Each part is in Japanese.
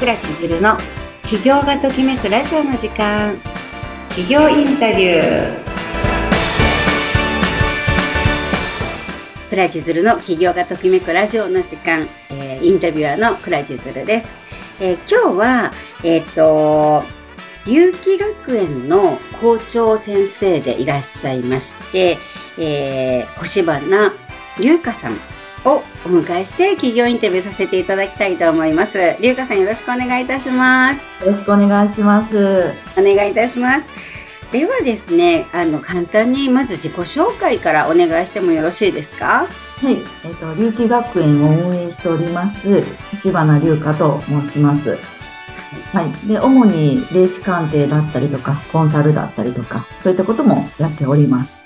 倉千鶴の起業がときめくラジオの時間。起業インタビュー。倉千鶴の起業がときめくラジオの時間、えー、インタビュアーの倉千鶴です、えー、今日はえっ、と有機学園の校長先生でいらっしゃいまして、えー、星花龍香さん。をお迎えして企業インタビューさせていただきたいと思います。龍香さんよろしくお願いいたします。よろしくお願いします。お願いいたします。ではですね、あの、簡単にまず自己紹介からお願いしてもよろしいですか？はい。えっ、と、龍気学園を運営しております、石花龍香と申します。はい。で、主に霊視鑑定だったりとか、コンサルだったりとか、そういったこともやっております。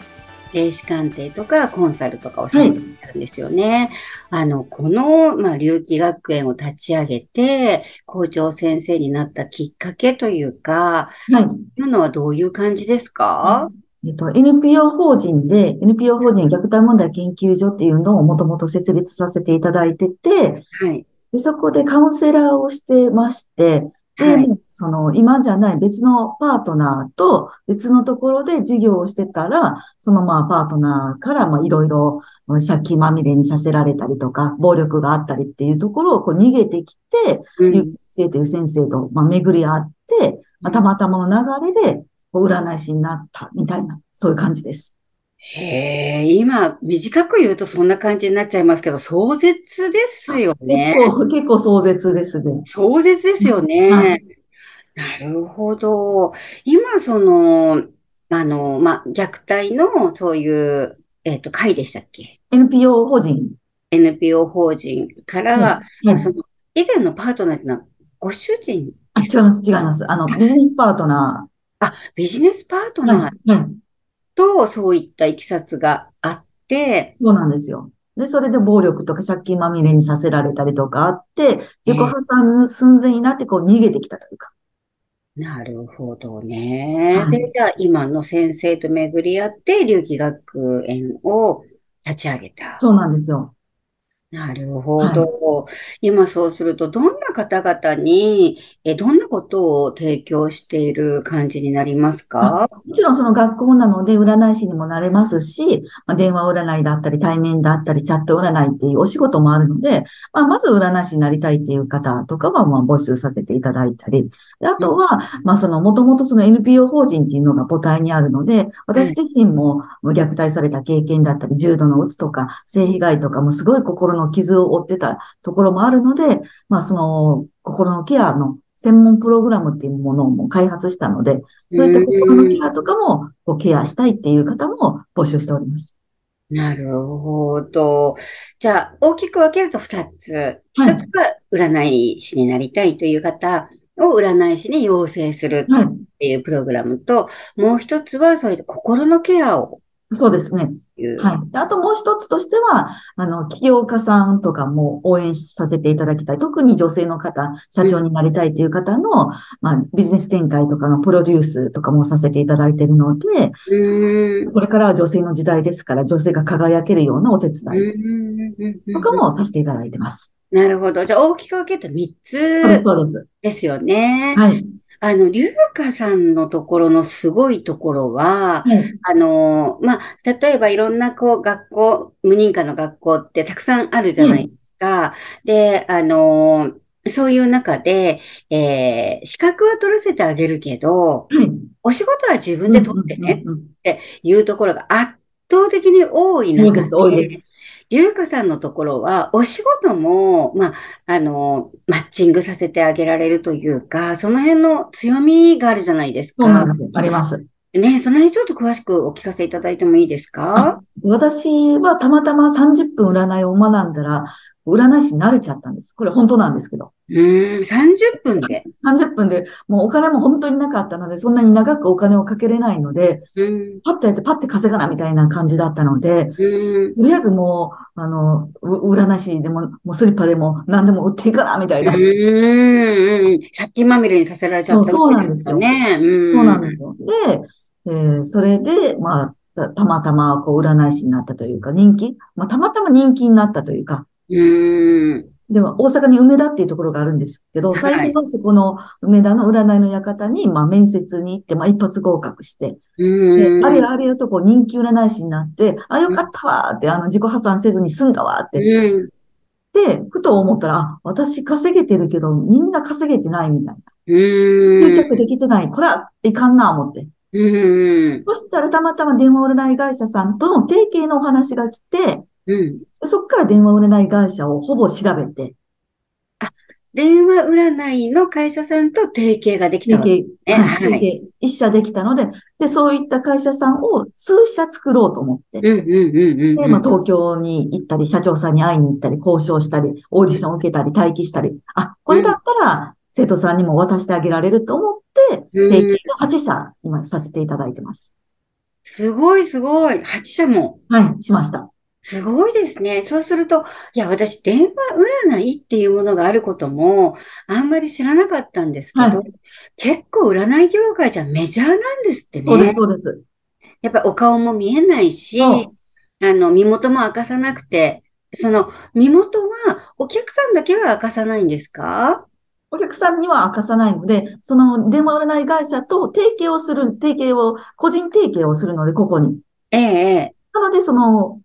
霊視鑑定とかコンサルとかをされてるんですよね。はい、あの、この、まあ、隆起学園を立ち上げて、校長先生になったきっかけというか、はい。そういうのはどういう感じですか、えっと、NPO 法人で、NPO 法人虐待問題研究所っていうのをもともと設立させていただいてて、はい。でそこでカウンセラーをしてまして、で、はい、その、今じゃない別のパートナーと別のところで事業をしてたら、そのまあパートナーからまあいろいろ借金まみれにさせられたりとか、暴力があったりっていうところをこう逃げてきて、うん、ゆ生という先生とまあ巡り合って、まあ、たまたまの流れで占い師になったみたいな、そういう感じです。へえ、今、短く言うとそんな感じになっちゃいますけど、壮絶ですよね。結構、結構壮絶ですね。壮絶ですよね。はい、なるほど。今、その、あの、まあ、虐待の、そういう、えっ、ー、と、会でしたっけ ?NPO 法人。NPO 法人から、はいはい、その、以前のパートナーってのは、ご主人？あ、違います、違います。あの、ビジネスパートナー。あ、ビジネスパートナー。はいと、そういったいきさつがあって、そうなんですよ。で、それで暴力とか借金まみれにさせられたりとかあって、自己破産寸前になってこう逃げてきたというか。なるほどね。はい、で、じゃあ今の先生と巡り合って、隆起学園を立ち上げた。そうなんですよ。なるほど。はい、今そうすると、どんな方々に、え、どんなことを提供している感じになりますか？もちろんその学校なので占い師にもなれますし、まあ、電話占いだったり、対面だったり、チャット占いっていうお仕事もあるので、まあ、まず占い師になりたいっていう方とかは、まあ、募集させていただいたり、あとは、まあ、その、もともとその NPO 法人っていうのが母体にあるので、私自身も虐待された経験だったり、重度のうつとか、性被害とかもすごい心のの傷を負ってたところもあるので、まあその心のケアの専門プログラムっていうものも開発したので、そういった心のケアとかもこうケアしたいっていう方も募集しております。なるほど。じゃあ、大きく分けると二つ。一つは占い師になりたいという方を占い師に養成するっていうプログラムと、はい、もう一つはそういった心のケアをそうですね。はい。あともう一つとしては、あの、起業家さんとかも応援させていただきたい。特に女性の方、社長になりたいという方の、うん、まあ、ビジネス展開とかのプロデュースとかもさせていただいているので、これからは女性の時代ですから、女性が輝けるようなお手伝いとかもさせていただいてます。なるほど。じゃあ大きく分けて3つ。そうです。ですよね。はい。あの、龍華さんのところのすごいところは、あの、まあ、例えばいろんなこう学校、無認可の学校ってたくさんあるじゃないですか。で、あの、そういう中で、えー、資格は取らせてあげるけど、お仕事は自分で取ってねっていうところが圧倒的に多い中で、多いです。ゆうかさんのところは、お仕事も、まあ、あの、マッチングさせてあげられるというか、その辺の強みがあるじゃないですか。そうなんです。あります。ね、その辺ちょっと詳しくお聞かせいただいてもいいですか？私はたまたま30分占いを学んだら、占い師に慣れちゃったんです。これ本当なんですけど。うん、30分で ?30 分で、もうお金も本当になかったので、そんなに長くお金をかけれないので、うん、パッとやってパッて稼がなみたいな感じだったので、うん、とりあえずもう、あの、占い師でも、もうスリッパでも何でも売っていかなみたいな。うん、借金まみれにさせられちゃった、そうなんですよ。ね。そうなんですよ。で、えー、それで、まあ、たまたまこう占い師になったというか、人気、まあ、たまたま人気になったというか、うん。でも、大阪に梅田っていうところがあるんですけど、最初はそこの梅田の占いの館に、まあ、面接に行って、まあ、一発合格して、であれあれとこう人気占い師になって、あ、よかったわって、あの、自己破産せずに済んだわって。で、ふと思ったら、あ、私稼げてるけど、みんな稼げてないみたいな。集客できてない。これはいかんな、思って。そしたらたまたま電話占い会社さんとの提携のお話が来て、うん、そこから電話占い会社をほぼ調べて。あ、電話占いの会社さんと提携ができたわけですね。はい。一社できたので、で、そういった会社さんを数社作ろうと思って。で、まあ、東京に行ったり、社長さんに会いに行ったり、交渉したり、オーディションを受けたり、待機したり。あ、これだったら、生徒さんにも渡してあげられると思って、提携が8社今させていただいてます。すごいすごい。8社も。はい、しました。すごいですね。そうすると、いや、私、電話占いっていうものがあることも、あんまり知らなかったんですけど、はい、結構占い業界じゃメジャーなんですってね。そうです、そうです。やっぱお顔も見えないし、あの、身元も明かさなくて、その、身元は、お客さんだけは明かさないんですか？お客さんには明かさないので、その電話占い会社と提携をする、提携を、個人提携をするので、ここに。ええ。なので、その、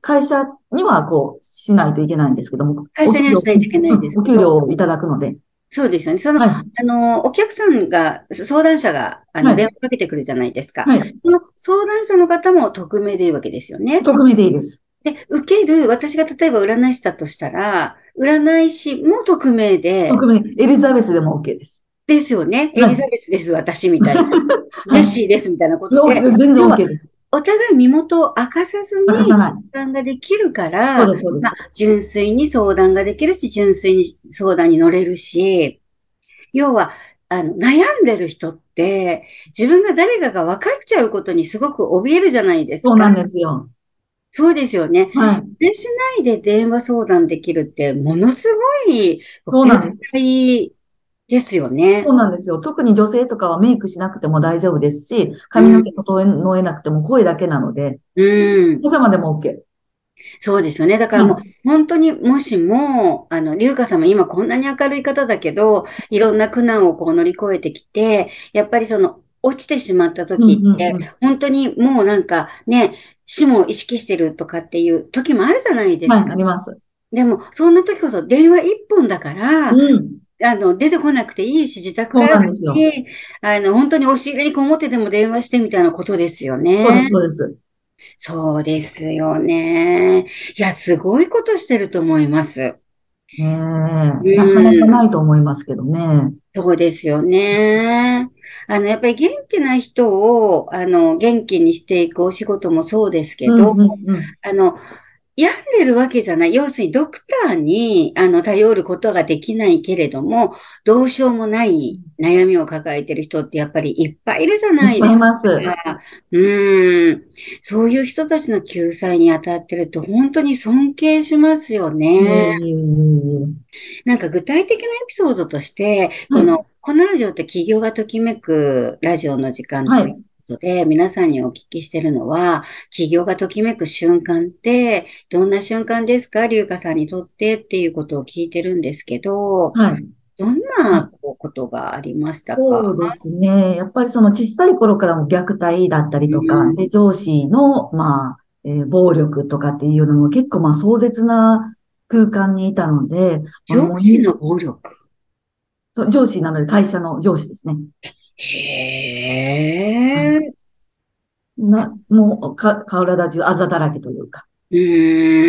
会社にはこう、しないといけないんですけども。会社にはしないといけないです。お給料をいただくので。そうですよね。その、はい、あの、お客さんが、相談者が、あの、電話かけてくるじゃないですか。はい。その相談者の方も匿名でいいわけですよね。匿名でいいです。で、受ける、私が例えば占い師だとしたら、占い師も匿名で。匿名。エリザベスでも OK です。ですよね。エリザベスです、私みたいな。らしいです、みたいなことで。全然 OK です。お互い身元を明かさずに相談ができるから、まあ、純粋に相談ができるし、純粋に相談に乗れるし、要は、あの、悩んでる人って、自分が誰かが分かっちゃうことにすごく怯えるじゃないですか。そうなんですよ。そうですよね。はい。でしないで電話相談できるって、ものすごい、そうなんです。ですよね。そうなんですよ。特に女性とかはメイクしなくても大丈夫ですし、髪の毛整えなくても声だけなので、うん。お様でも OK。そうですよね。だからもう、本当にもしも、あの、龍華さんも今こんなに明るい方だけど、いろんな苦難をこう乗り越えてきて、やっぱりその、落ちてしまった時って、本当にもうなんかね、死も意識してるとかっていう時もあるじゃないですか。はい、あります。でも、そんな時こそ電話一本だから、うん、あの、出てこなくていいし、自宅から来て、あの、本当に押し入れにこもってでも電話してみたいなことですよね。そうです、そうです。そうですよね。いや、すごいことしてると思います。ええー、なかなかないと思いますけどね。そうですよね。あの、やっぱり元気な人を、あの、元気にしていくお仕事もそうですけど、うんうんうん、あの、病んでるわけじゃない。要するにドクターに、あの、頼ることができないけれども、どうしようもない悩みを抱えてる人ってやっぱりいっぱいいるじゃないですか。います。うん。そういう人たちの救済に当たってると本当に尊敬しますよね。なんか具体的なエピソードとして、この、このラジオって企業がときめくラジオの時間ということで、皆さんにお聞きしてるのは、企業がときめく瞬間って、どんな瞬間ですか？龍華さんにとってっていうことを聞いてるんですけど、はい。どんなことがありましたか？そうですね。やっぱりその小さい頃からも虐待だったりとか、うん、で上司の、まあ、えー、暴力とかっていうのも結構まあ壮絶な空間にいたので。上司の暴力？そう、上司なので会社の上司ですね。へえ。な、もう、か、体中あざだらけというか。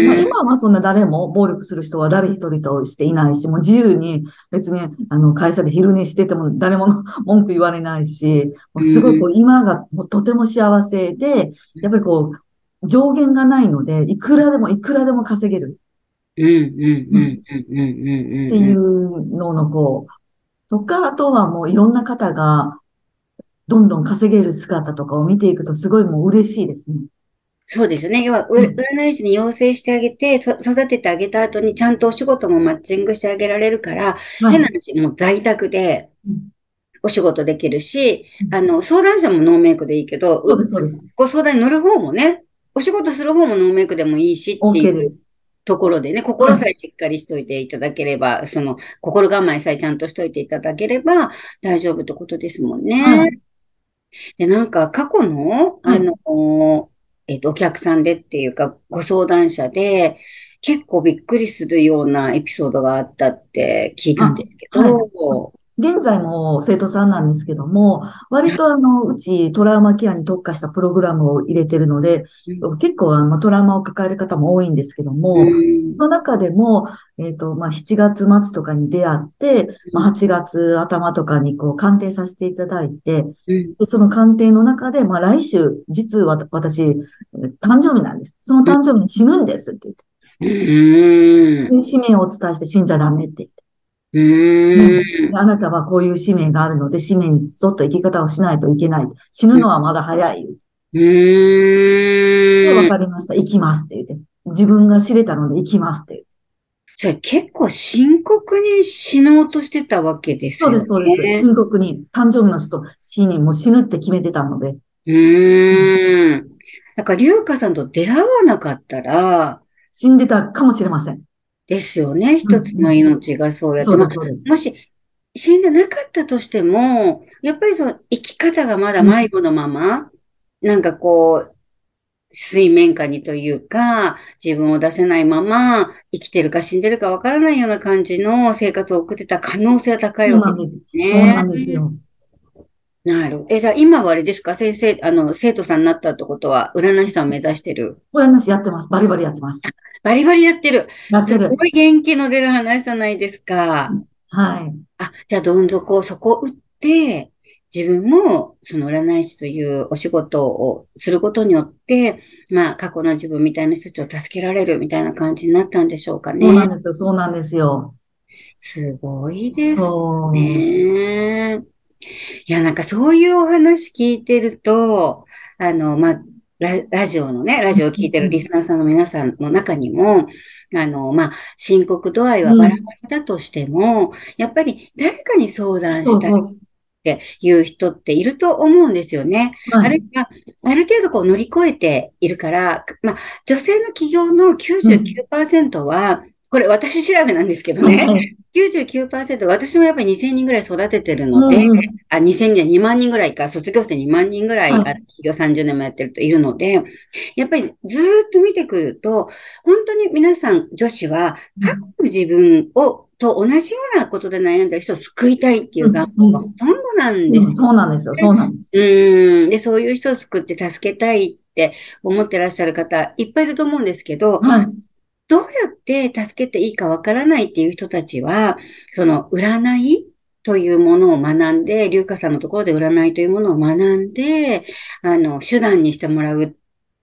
まあ、今はそんな誰も暴力する人は誰一人としていないし、もう自由に別にあの会社で昼寝してても誰も文句言われないし、もうすごく今がとても幸せで、やっぱりこう上限がないので、いくらでもいくらでも稼げる。っていうののこう、とか、あとはもういろんな方がどんどん稼げる姿とかを見ていくとすごいもう嬉しいですね。そうですよね。要は、占い師に養成してあげて、育ててあげた後にちゃんとお仕事もマッチングしてあげられるから、はい、変な話、もう在宅でお仕事できるし、うん、あの、相談者もノーメイクでいいけど、そうです、そうです。ご相談に乗る方もね、お仕事する方もノーメイクでもいいしっていう。ところでね、心さえしっかりしといていただければ、うん、その、心構えさえちゃんとしといていただければ大丈夫ってことですもんね。はい、で、なんか過去の、あの、うん、えっ、と、お客さんでっていうか、ご相談者で、結構びっくりするようなエピソードがあったって聞いたんですけど、現在も生徒さんなんですけども、割とあの、うちトラウマケアに特化したプログラムを入れてるので、うん、結構あのトラウマを抱える方も多いんですけども、うん、その中でも、えっ、ー、と、まあ、7月末とかに出会って、まあ、8月頭とかにこう鑑定させていただいて、うん、その鑑定の中で、まあ、来週、実は私、誕生日なんです。その誕生日に死ぬんですって言って。うん、使命をお伝えして死んじゃダメって言って。うん、あなたはこういう使命があるので、使命に沿った生き方をしないといけない。死ぬのはまだ早い。うん。わかりました。行きますって言って。自分が知れたので行きますって言って。それ結構深刻に死のうとしてたわけですよね。そうです、そうです。深刻に。誕生日の人、死にもう死ぬって決めてたので。うーん。なんか、龍華さんと出会わなかったら、死んでたかもしれません。ですよね。一つの命がそうやって。もし、死んでなかったとしても、やっぱりその生き方がまだ迷子のまま、うん、なんかこう、水面下にというか、自分を出せないまま、生きてるか死んでるかわからないような感じの生活を送ってた可能性は高いわけですね。そうなんですよ。なる。え、じゃあ今はあれですか？先生、あの、生徒さんになったってことは、占い師さんを目指してる？占い師やってます。バリバリやってます。バリバリやってる。やってる。すごい元気の出る話じゃないですか。はい。あ、じゃあどん底、そこを打って、自分もその占い師というお仕事をすることによって、まあ過去の自分みたいな人たちを助けられるみたいな感じになったんでしょうかね。そうなんですよ、そうなんですよ。すごいですね。いや、なんかそういうお話聞いてると、あの、まあ、ララジオのね、ラジオを聞いてるリスナーさんの皆さんの中にも、あの、まあ、深刻度合いはバラバラだとしても、うん、やっぱり誰かに相談したいっていう人っていると思うんですよね。はい、あるいは、ある程度こう乗り越えているから、まあ、女性の企業の99%は、うんこれ私調べなんですけどね、99%、私もやっぱり2000人ぐらい育ててるので、うん、あ、2000人、2万人ぐらいか、卒業生2万人ぐらい、はい、企業30年もやってるといるので、やっぱりずっと見てくると、本当に皆さん、女子は、過去の自分を、と同じようなことで悩んでる人を救いたいっていう願望がほとんどなんです、うんうん、そうなんですよ、そうなんです。うん。で、そういう人を救って助けたいって思ってらっしゃる方、いっぱいいると思うんですけど、はいどうやって助けていいかわからないっていう人たちは、その占いというものを学んで、龍華さんのところで占いというものを学んで、あの、手段にしてもらうっ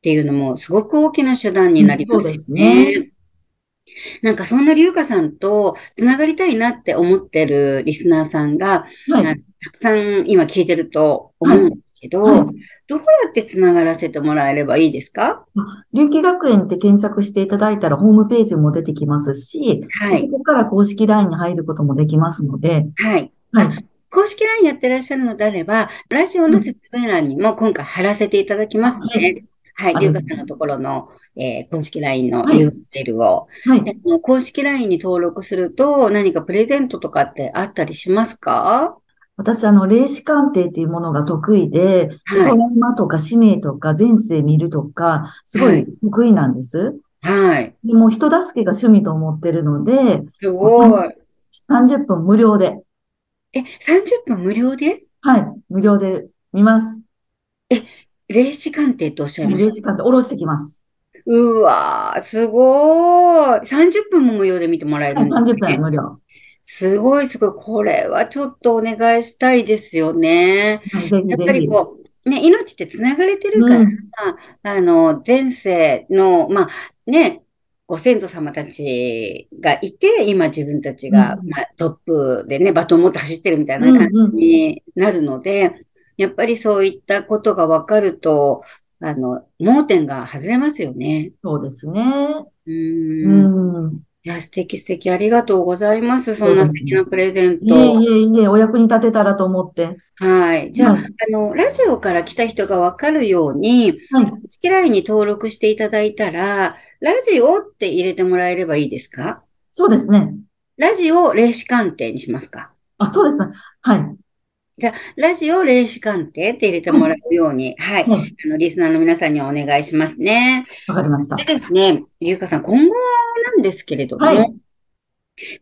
ていうのもすごく大きな手段になりますね。そうですね。なんかそんな龍華さんと繋がりたいなって思ってるリスナーさんが、はい、たくさん今聞いてると思うんですけど、はい。はいどうやってつながらせてもらえればいいですか？琉球学園って検索していただいたらホームページも出てきますし、はい、そこから公式 LINE に入ることもできますので、はい。はい。公式 LINE やってらっしゃるのであれば、ラジオの説明欄にも今回貼らせていただきますね。はい。龍、は、華、さんのところの、えー、公式 LINE の URL を、はい、はい、公式 LINE に登録すると何かプレゼントとかってあったりしますか？私、あの、霊視鑑定っていうものが得意で、はい、トラウマとか使命とか前世見るとか、すごい得意なんです。はい。でも人助けが趣味と思ってるので、すごい。30分無料で。え、30分無料で？はい、無料で見ます。え、霊視鑑定とおっしゃいました？霊視鑑定、おろしてきます。うわー、すごい。30分も無料で見てもらえるんですね。30分無料。すごいすごい。これはちょっとお願いしたいですよね。やっぱりこう、ね、命って繋がれてるから、うん、あの、前世の、まあ、ね、ご先祖様たちがいて、今自分たちが、うん、まあ、トップでね、バトン持って走ってるみたいな感じになるので、うんうん、やっぱりそういったことがわかると、あの、盲点が外れますよね。そうですね。うん。いや、素敵素敵。ありがとうございます。そんな素敵なプレゼント。いえいえいえ、お役に立てたらと思って。はい。じゃあ、はい、あの、ラジオから来た人がわかるように、はい。チキラインに登録していただいたら、ラジオって入れてもらえればいいですか？そうですね。ラジオ霊視鑑定にしますか？あ、そうですね。はい。じゃあ、ラジオ霊視鑑定って入れてもらうように、はい、はい。あの、リスナーの皆さんにお願いしますね。わかりました。でですね、ゆうかさん、今後なんですけれども、はい、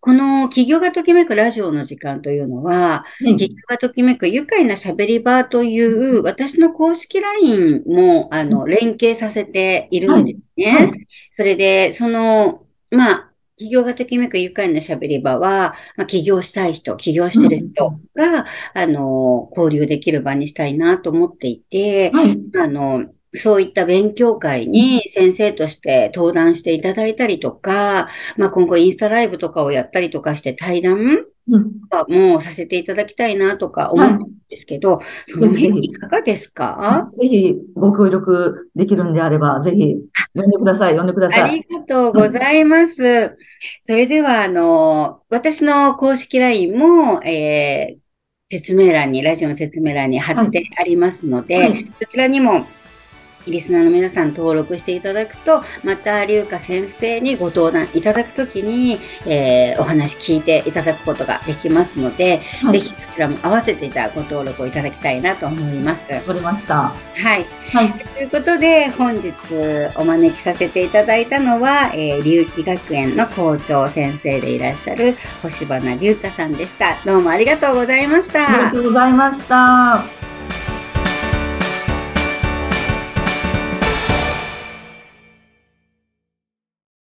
この企業がときめくラジオの時間というのは、企業がときめく愉快な喋り場という私の公式 LINE もあの連携させているんですね。はいはい、それで、その、まあ、企業がときめく愉快な喋り場は、まあ、起業したい人、起業してる人が、あの、交流できる場にしたいなと思っていて、はい、あの、そういった勉強会に先生として登壇していただいたりとか、まあ今後インスタライブとかをやったりとかして対談もさせていただきたいなとか思うんですけど、はい、その辺いかがですか？ぜひご協力できるんであれば、ぜひ呼んでください、呼んでください。ありがとうございます。それでは、あの、私の公式 LINE も、えー、説明欄に、ラジオの説明欄に貼ってありますので、はい。はい、そちらにもリスナーの皆さん登録していただくと、また、龍華先生にご登壇いただくときに、えー、お話聞いていただくことができますので、はい、ぜひこちらも合わせてじゃあご登録をいただきたいなと思います。わかりました。はい。はい。ということで、本日お招きさせていただいたのは、えー、龍気学園の校長先生でいらっしゃる星花龍華さんでした。どうもありがとうございました。ありがとうございました。